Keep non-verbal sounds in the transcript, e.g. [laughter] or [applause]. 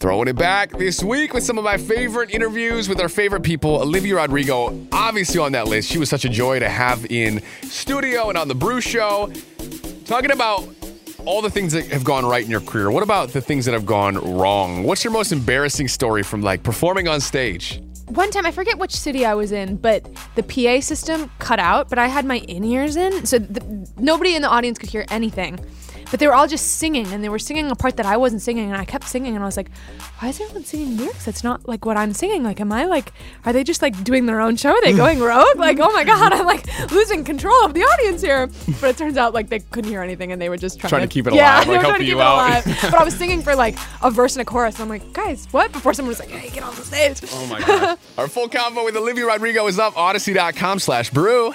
Throwing it back this week with some of my favorite interviews with our favorite people. Olivia Rodrigo, obviously on that list. She was such a joy to have in studio and on the Brew Show. Talking about all the things that have gone right in your career. What about the things that have gone wrong? What's your most embarrassing story from like performing on stage? One time, I forget which city I was in, but the PA system cut out, but I had my in ears in, so the, nobody in the audience could hear anything. But they were all just singing, and they were singing a part that I wasn't singing, and I kept singing, and I was like, "Why is everyone singing lyrics? That's not like what I'm singing. Like, am I like, are they just like doing their own show? Are they going rogue? [laughs] Like, oh my god, I'm like losing control of the audience here." But it turns out like they couldn't hear anything, and they were just trying, Trying to keep it yeah, alive, they like were trying to keep you it out. alive. [laughs] but I was singing for like a verse and a chorus, and I'm like, "Guys, what?" Before someone was like, "Hey, get on the stage." Oh my God. [laughs] Our full convo with Olivia Rodrigo is up, odyssey.com slash brew.